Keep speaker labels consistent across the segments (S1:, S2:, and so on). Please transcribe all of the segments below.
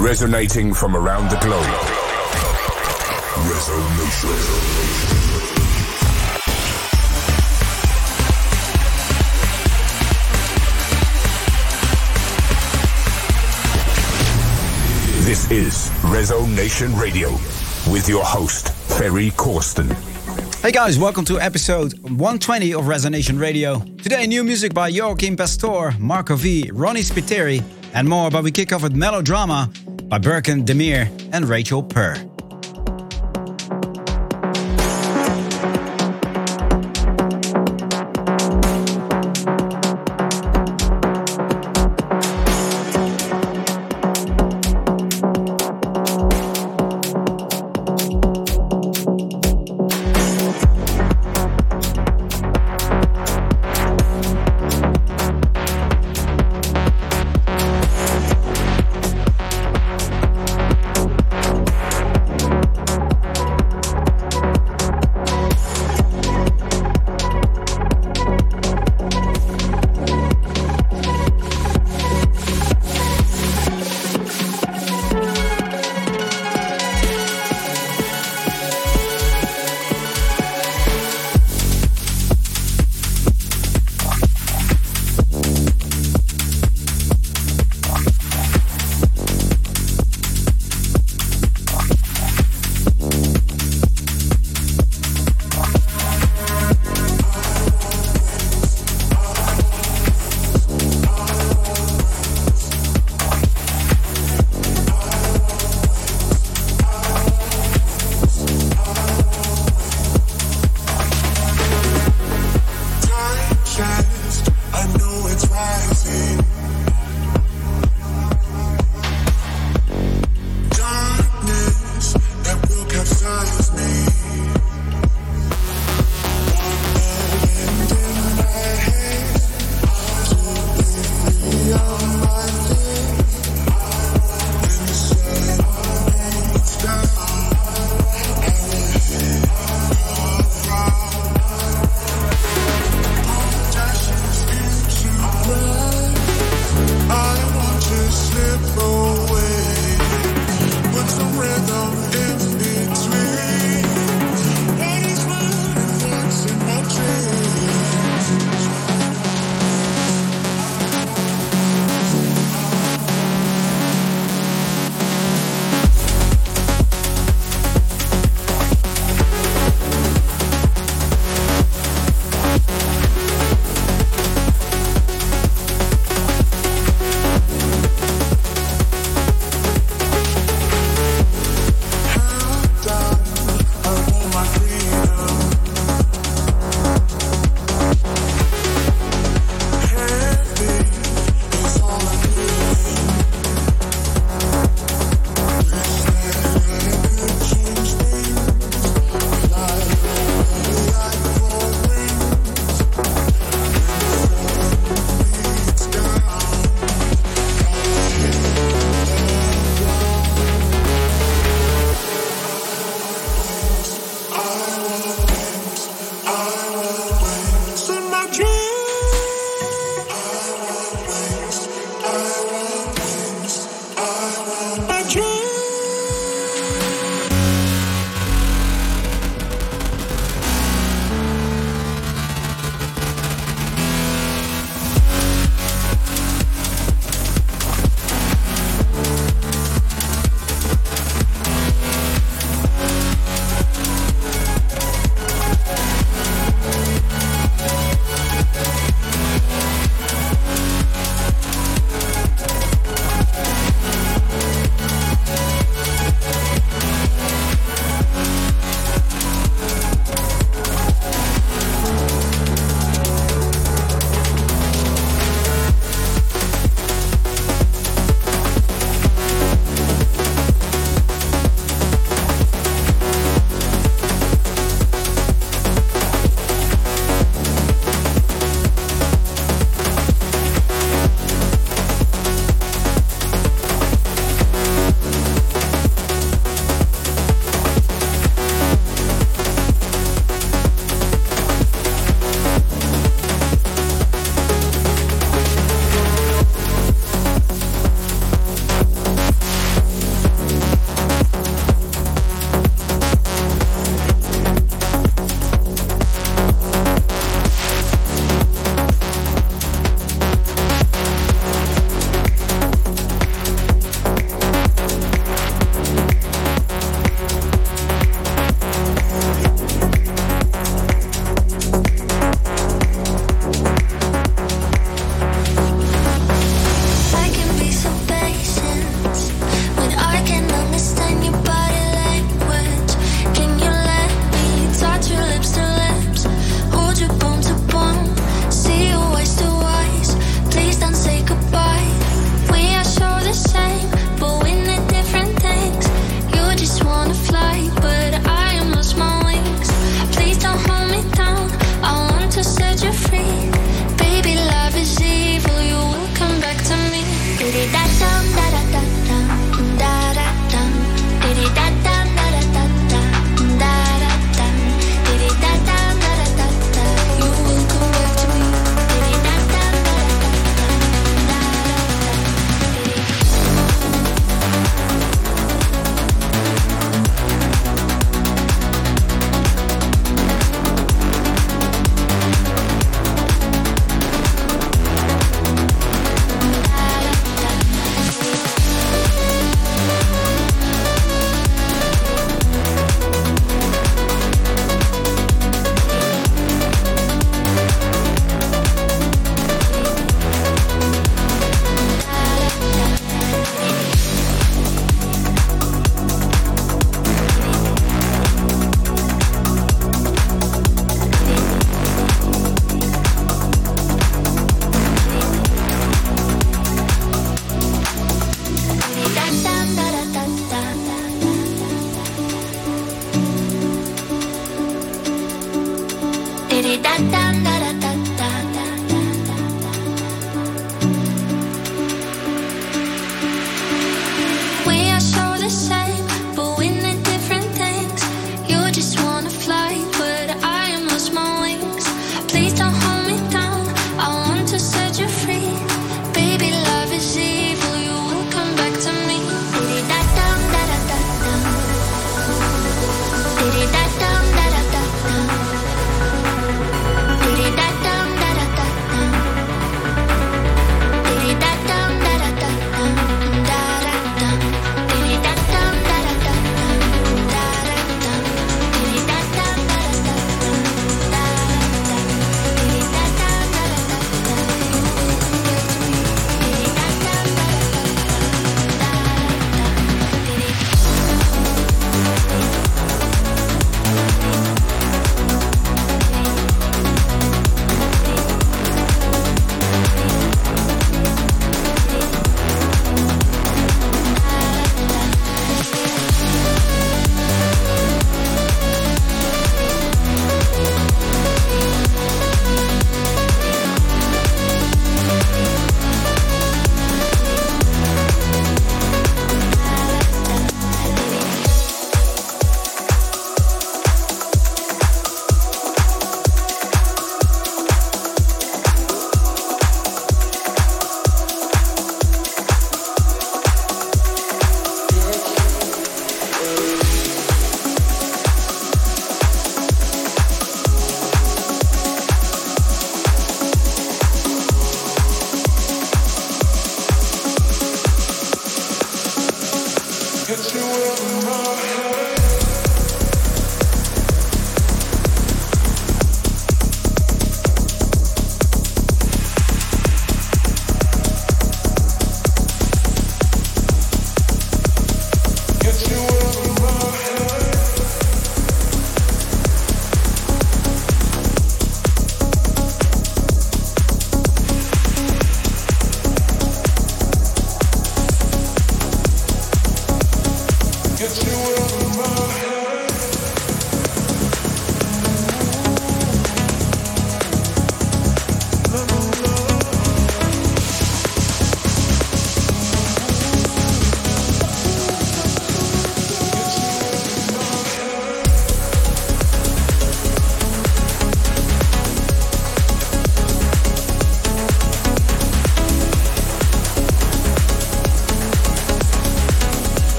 S1: Resonating from around the globe. Resonation. This is Resonation Radio with your host, Ferry Corsten.
S2: Hey guys, welcome to episode 120 of Resonation Radio. Today, new music by Joachim Pastor, Marco V, Ronnie Spiteri, and more, but we kick off with Melodrama by Birkin Demir and Rachel Purr.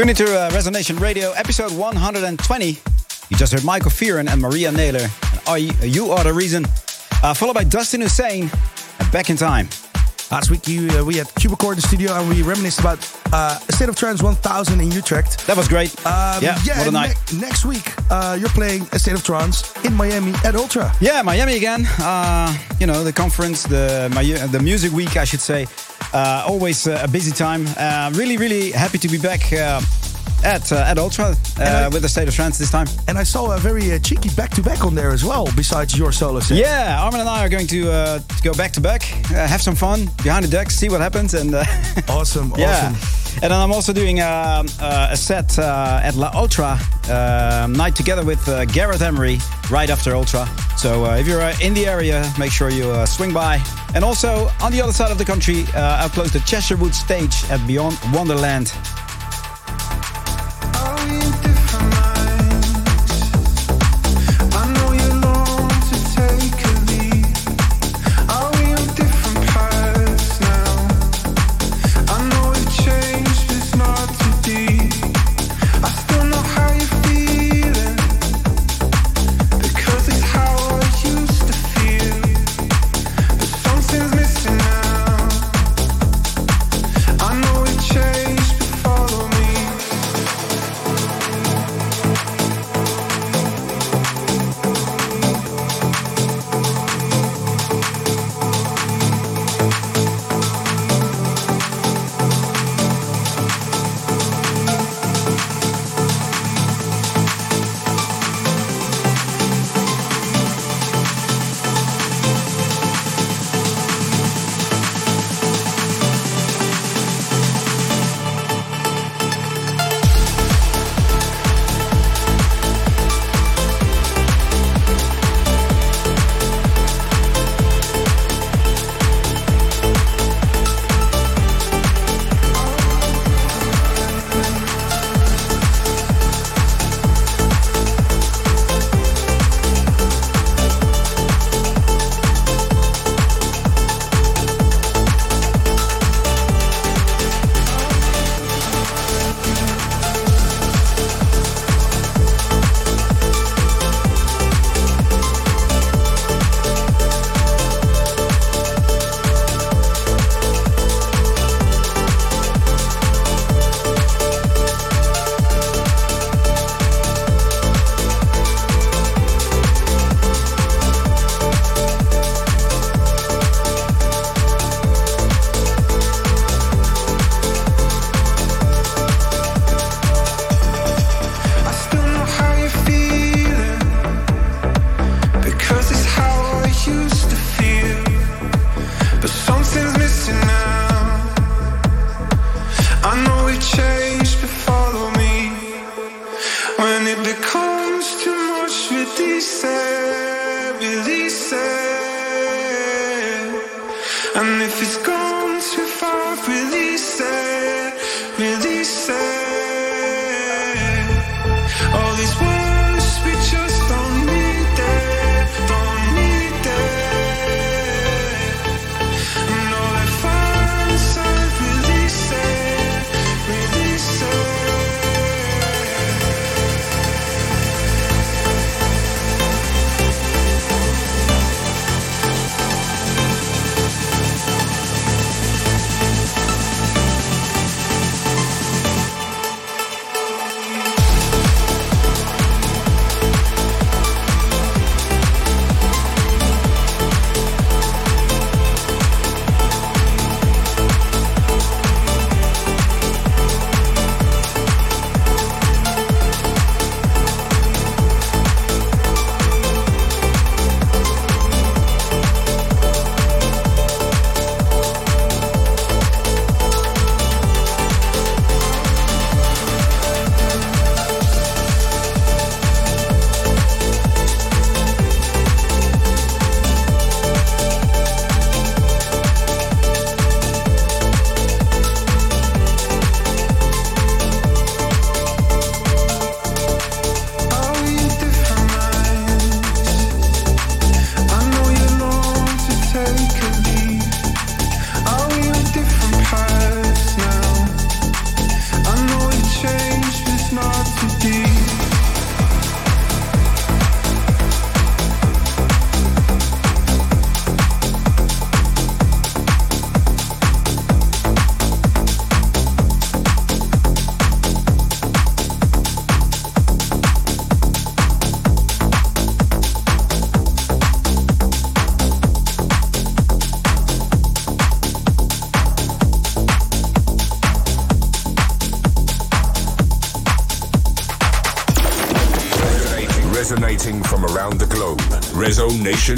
S3: Tune into uh, Resonation Radio, episode 120. You just heard Michael Fearon and Maria Nayler. And are you, you are the reason. Uh, followed by Dustin Hussein and Back in Time.
S4: Last week you, uh, we had Cubicore in the studio and we reminisced about uh, State of Trance 1000 in Utrecht.
S3: That was great.
S4: Um,
S3: yeah,
S4: yeah,
S3: what a night.
S4: Ne- next week uh, you're playing a State of Trance in Miami at Ultra.
S3: Yeah, Miami again. Uh, you know, the conference, the, the music week, I should say. Uh, always uh, a busy time. really, really happy to be back at uh, at Ultra uh, I, with the State of Trance this time.
S4: And I saw a very uh, cheeky back to back on there as well, besides your solo set.
S3: Yeah, Armin and I are going to, uh, go back to back, uh, have some fun behind the decks, see what happens, and uh,
S4: awesome,
S3: yeah.
S4: Awesome.
S3: And then I'm also doing um, a set at La Ultra um, night together with Gareth Emery right after Ultra. So if you're in the area, make sure you swing by. And also on the other side of the country, I've closed the Cheshire Wood stage at Beyond Wonderland.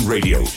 S1: Radio.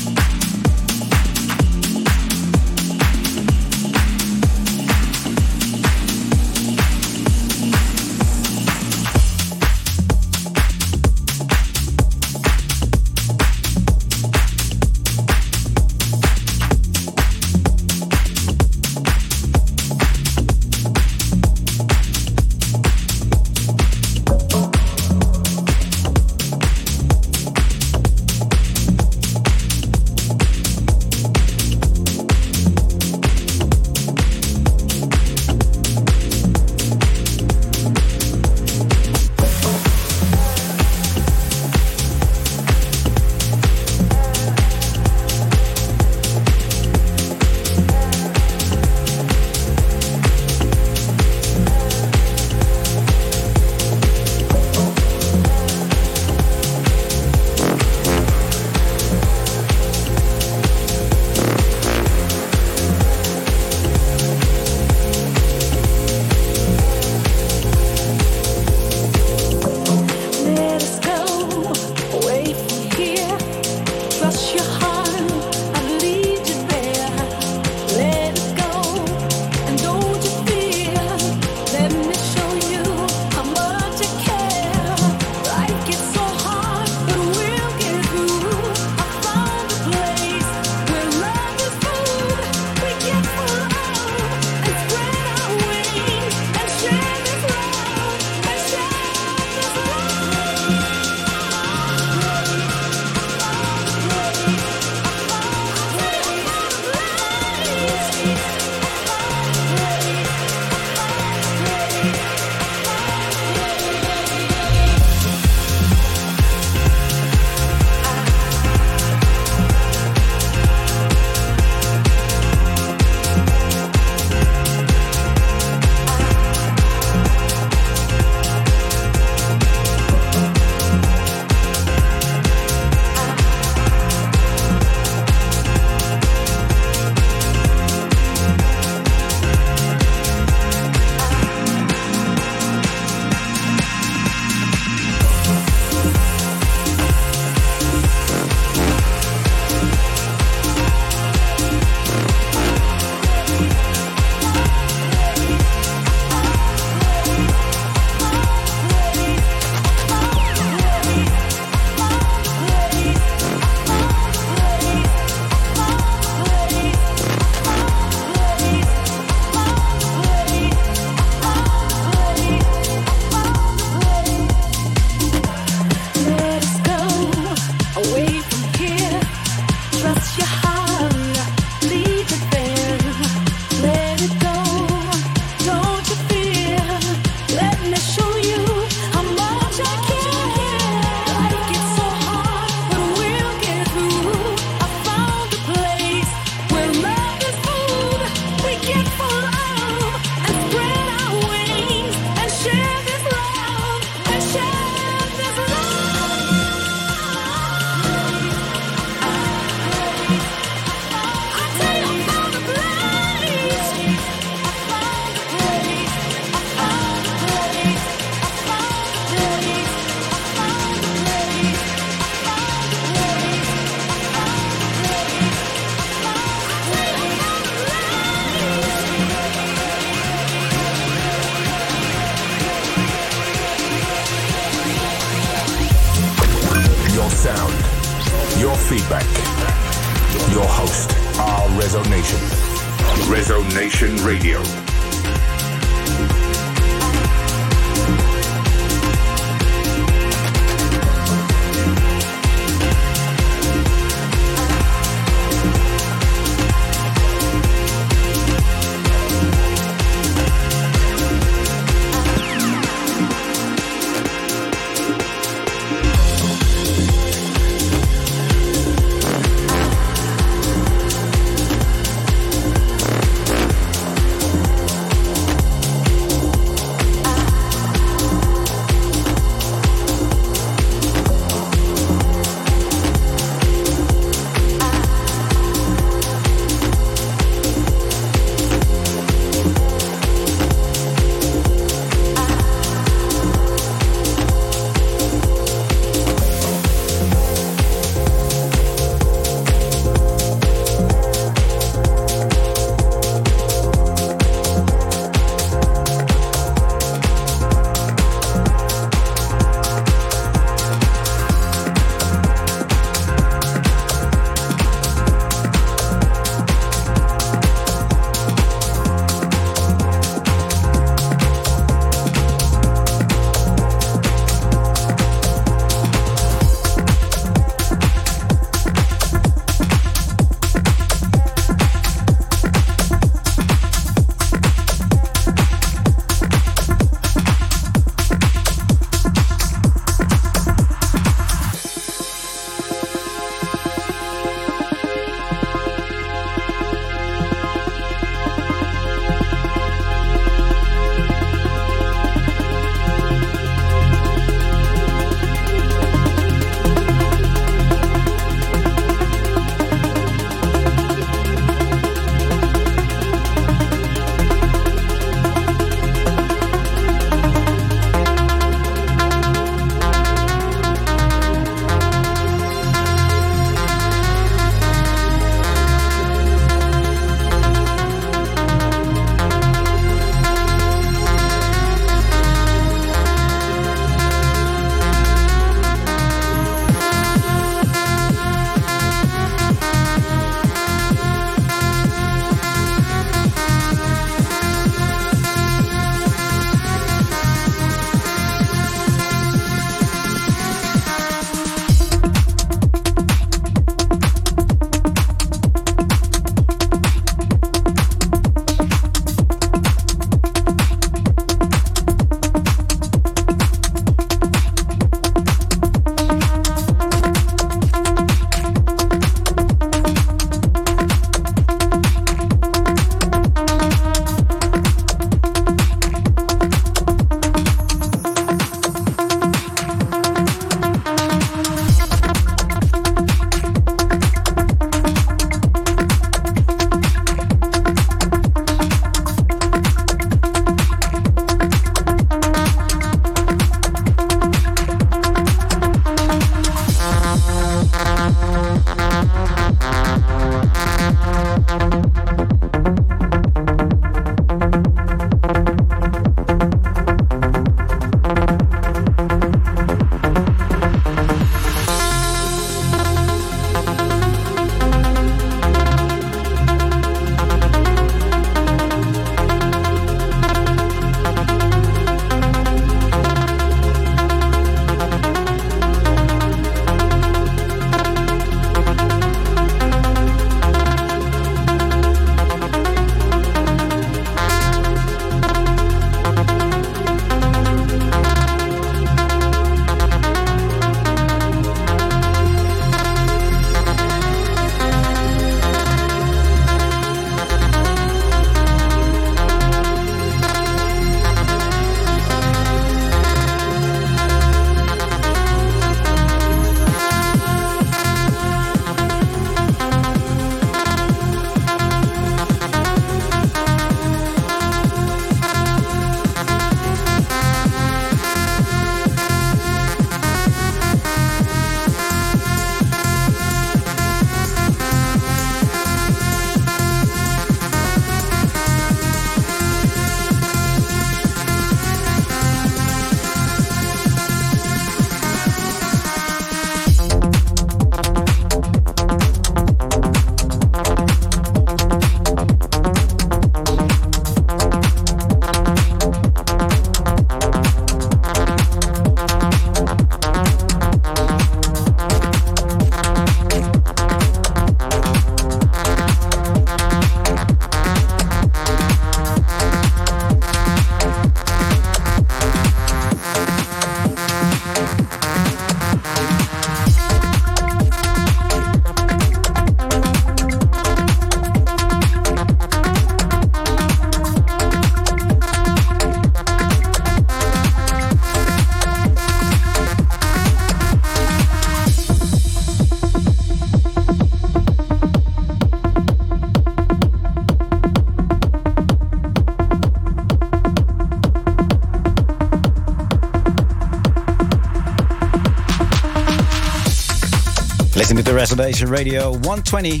S2: Resonation Radio 120.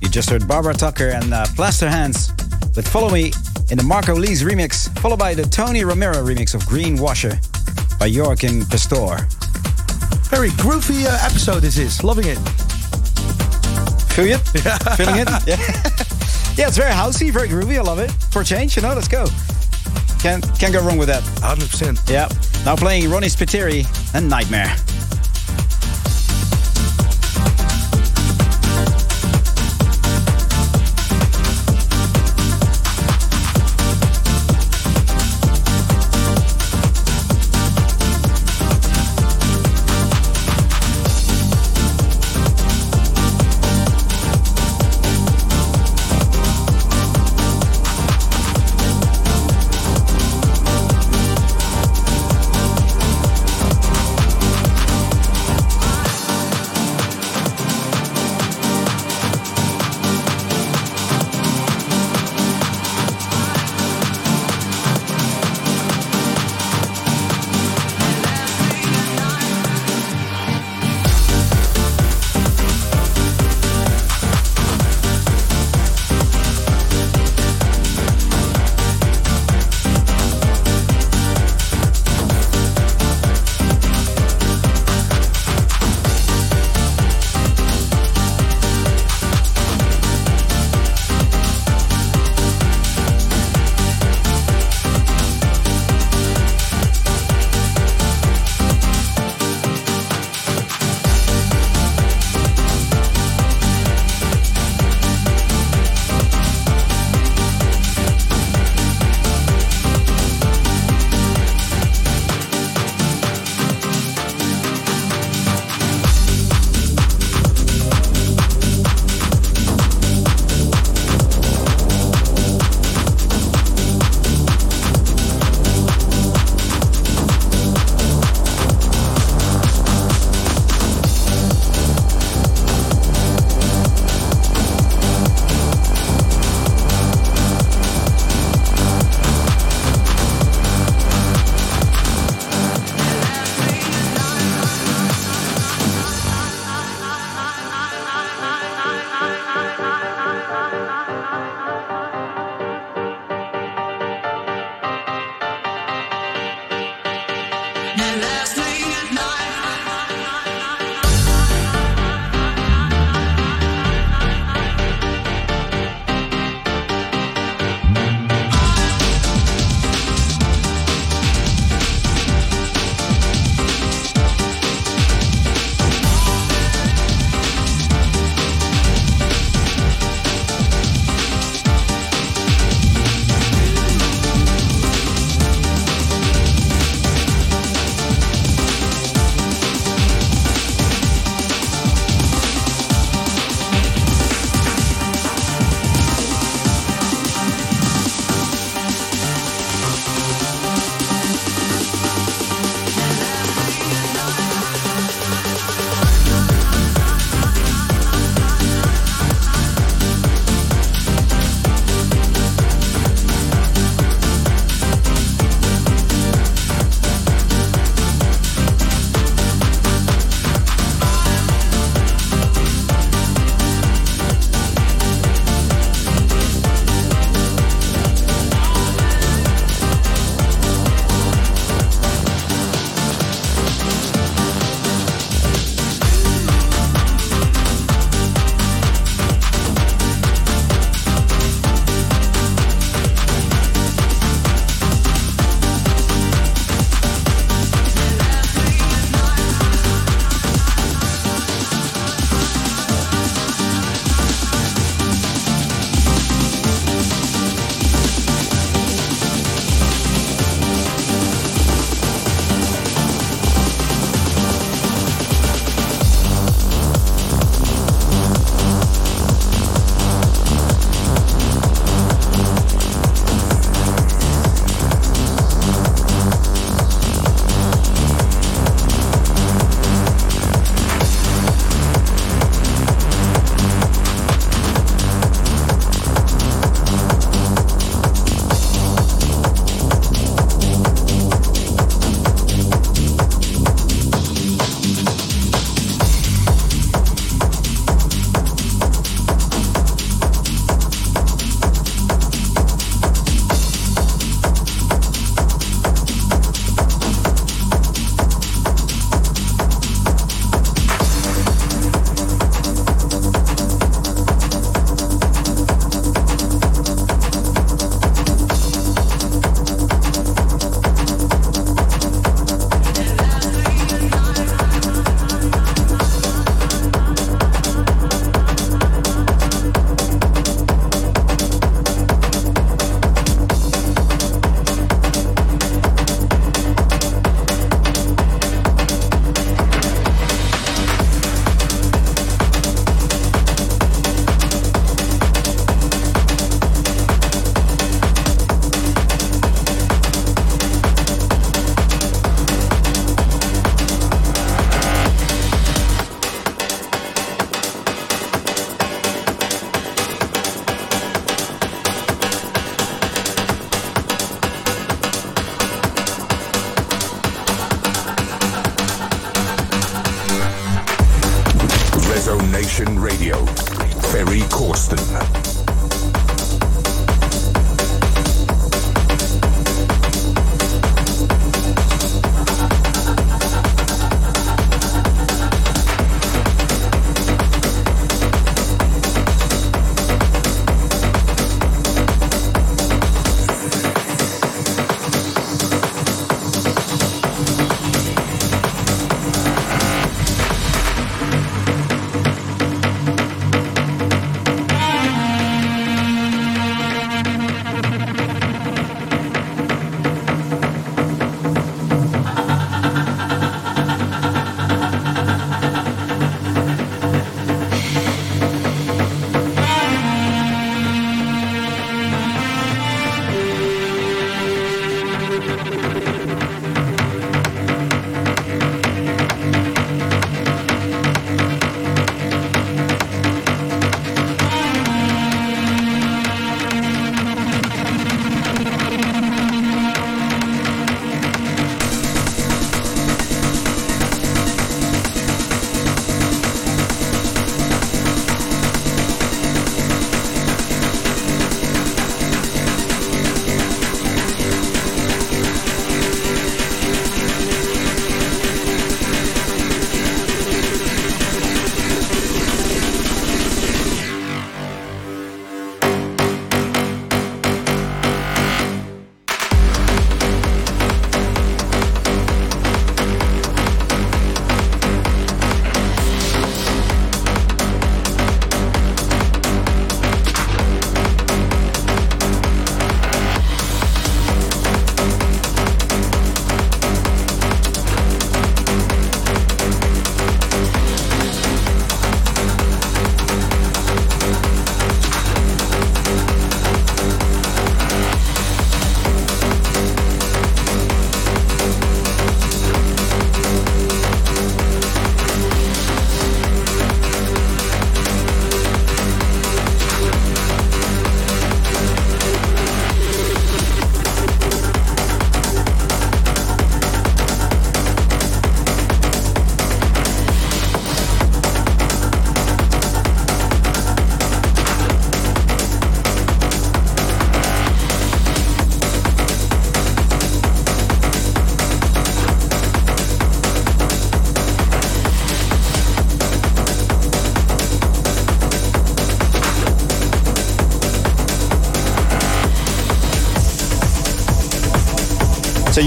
S2: You just heard Barbara Tucker and uh, Plaster Hands with Follow Me in the Marco Lys remix, followed by the Tony Romera remix of Green Washer by Joachim Pastor.
S4: Very groovy uh, episode this is. Loving it.
S2: Feel it? Feeling it? Yeah. yeah, it's very housey, very groovy. I love it. For change, you know, let's go. Can't, can't go wrong with that.
S4: 100%.
S2: Yeah. Now playing Ronnie Spiteri and Nightmare.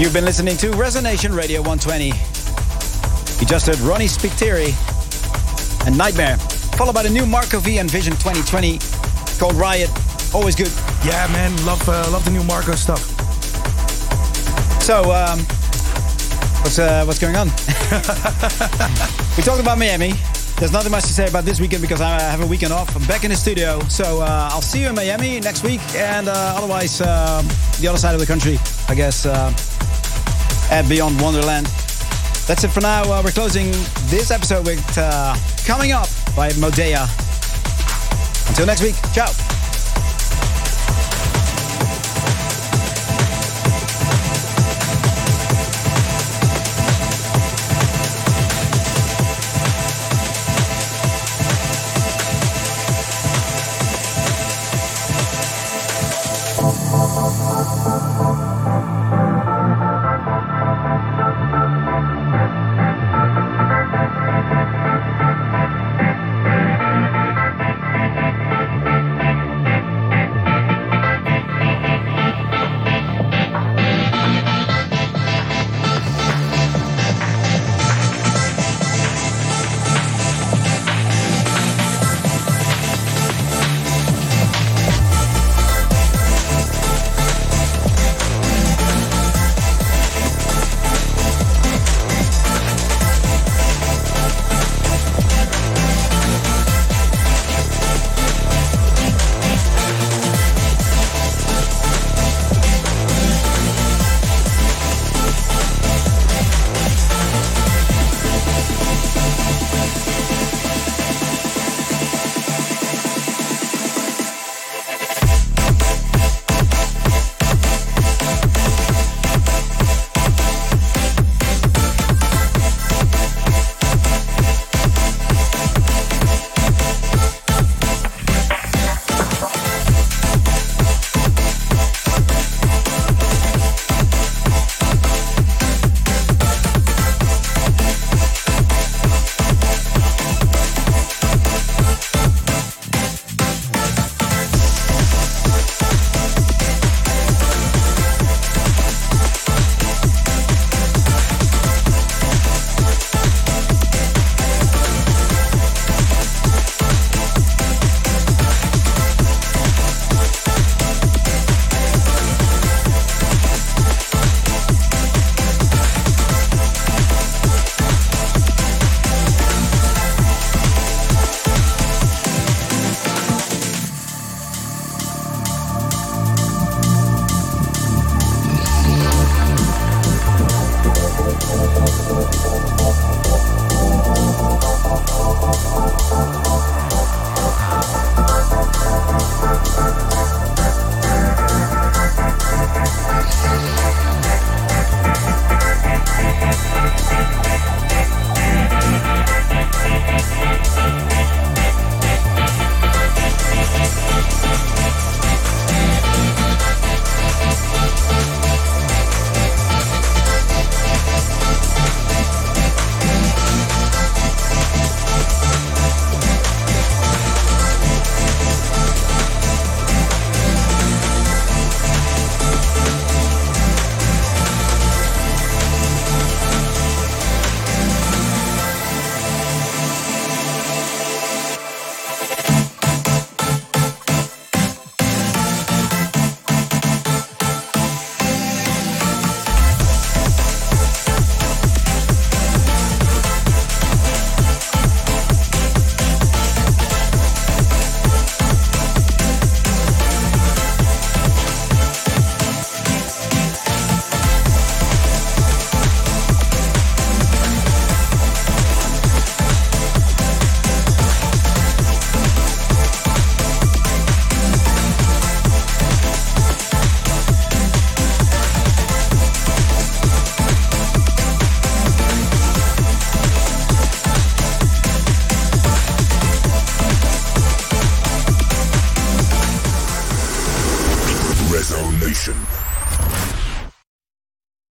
S2: You've been listening to Resonation Radio 120. You just heard Ronnie Spiteri and Nightmare, followed by the new Marco V and Vision 2020 called Riot. Always good.
S4: Yeah, man, love uh, love the new Marco stuff.
S2: So, um, what's uh, what's going on? we talked about Miami. There's nothing much to say about this weekend because I have a weekend off. I'm back in the studio, so uh, I'll see you in Miami next week, and uh, otherwise uh, the other side of the country, I guess, uh, at Beyond Wonderland. That's it for now. Uh, we're closing this episode with uh, Coming Up by Modea. Until next week, ciao.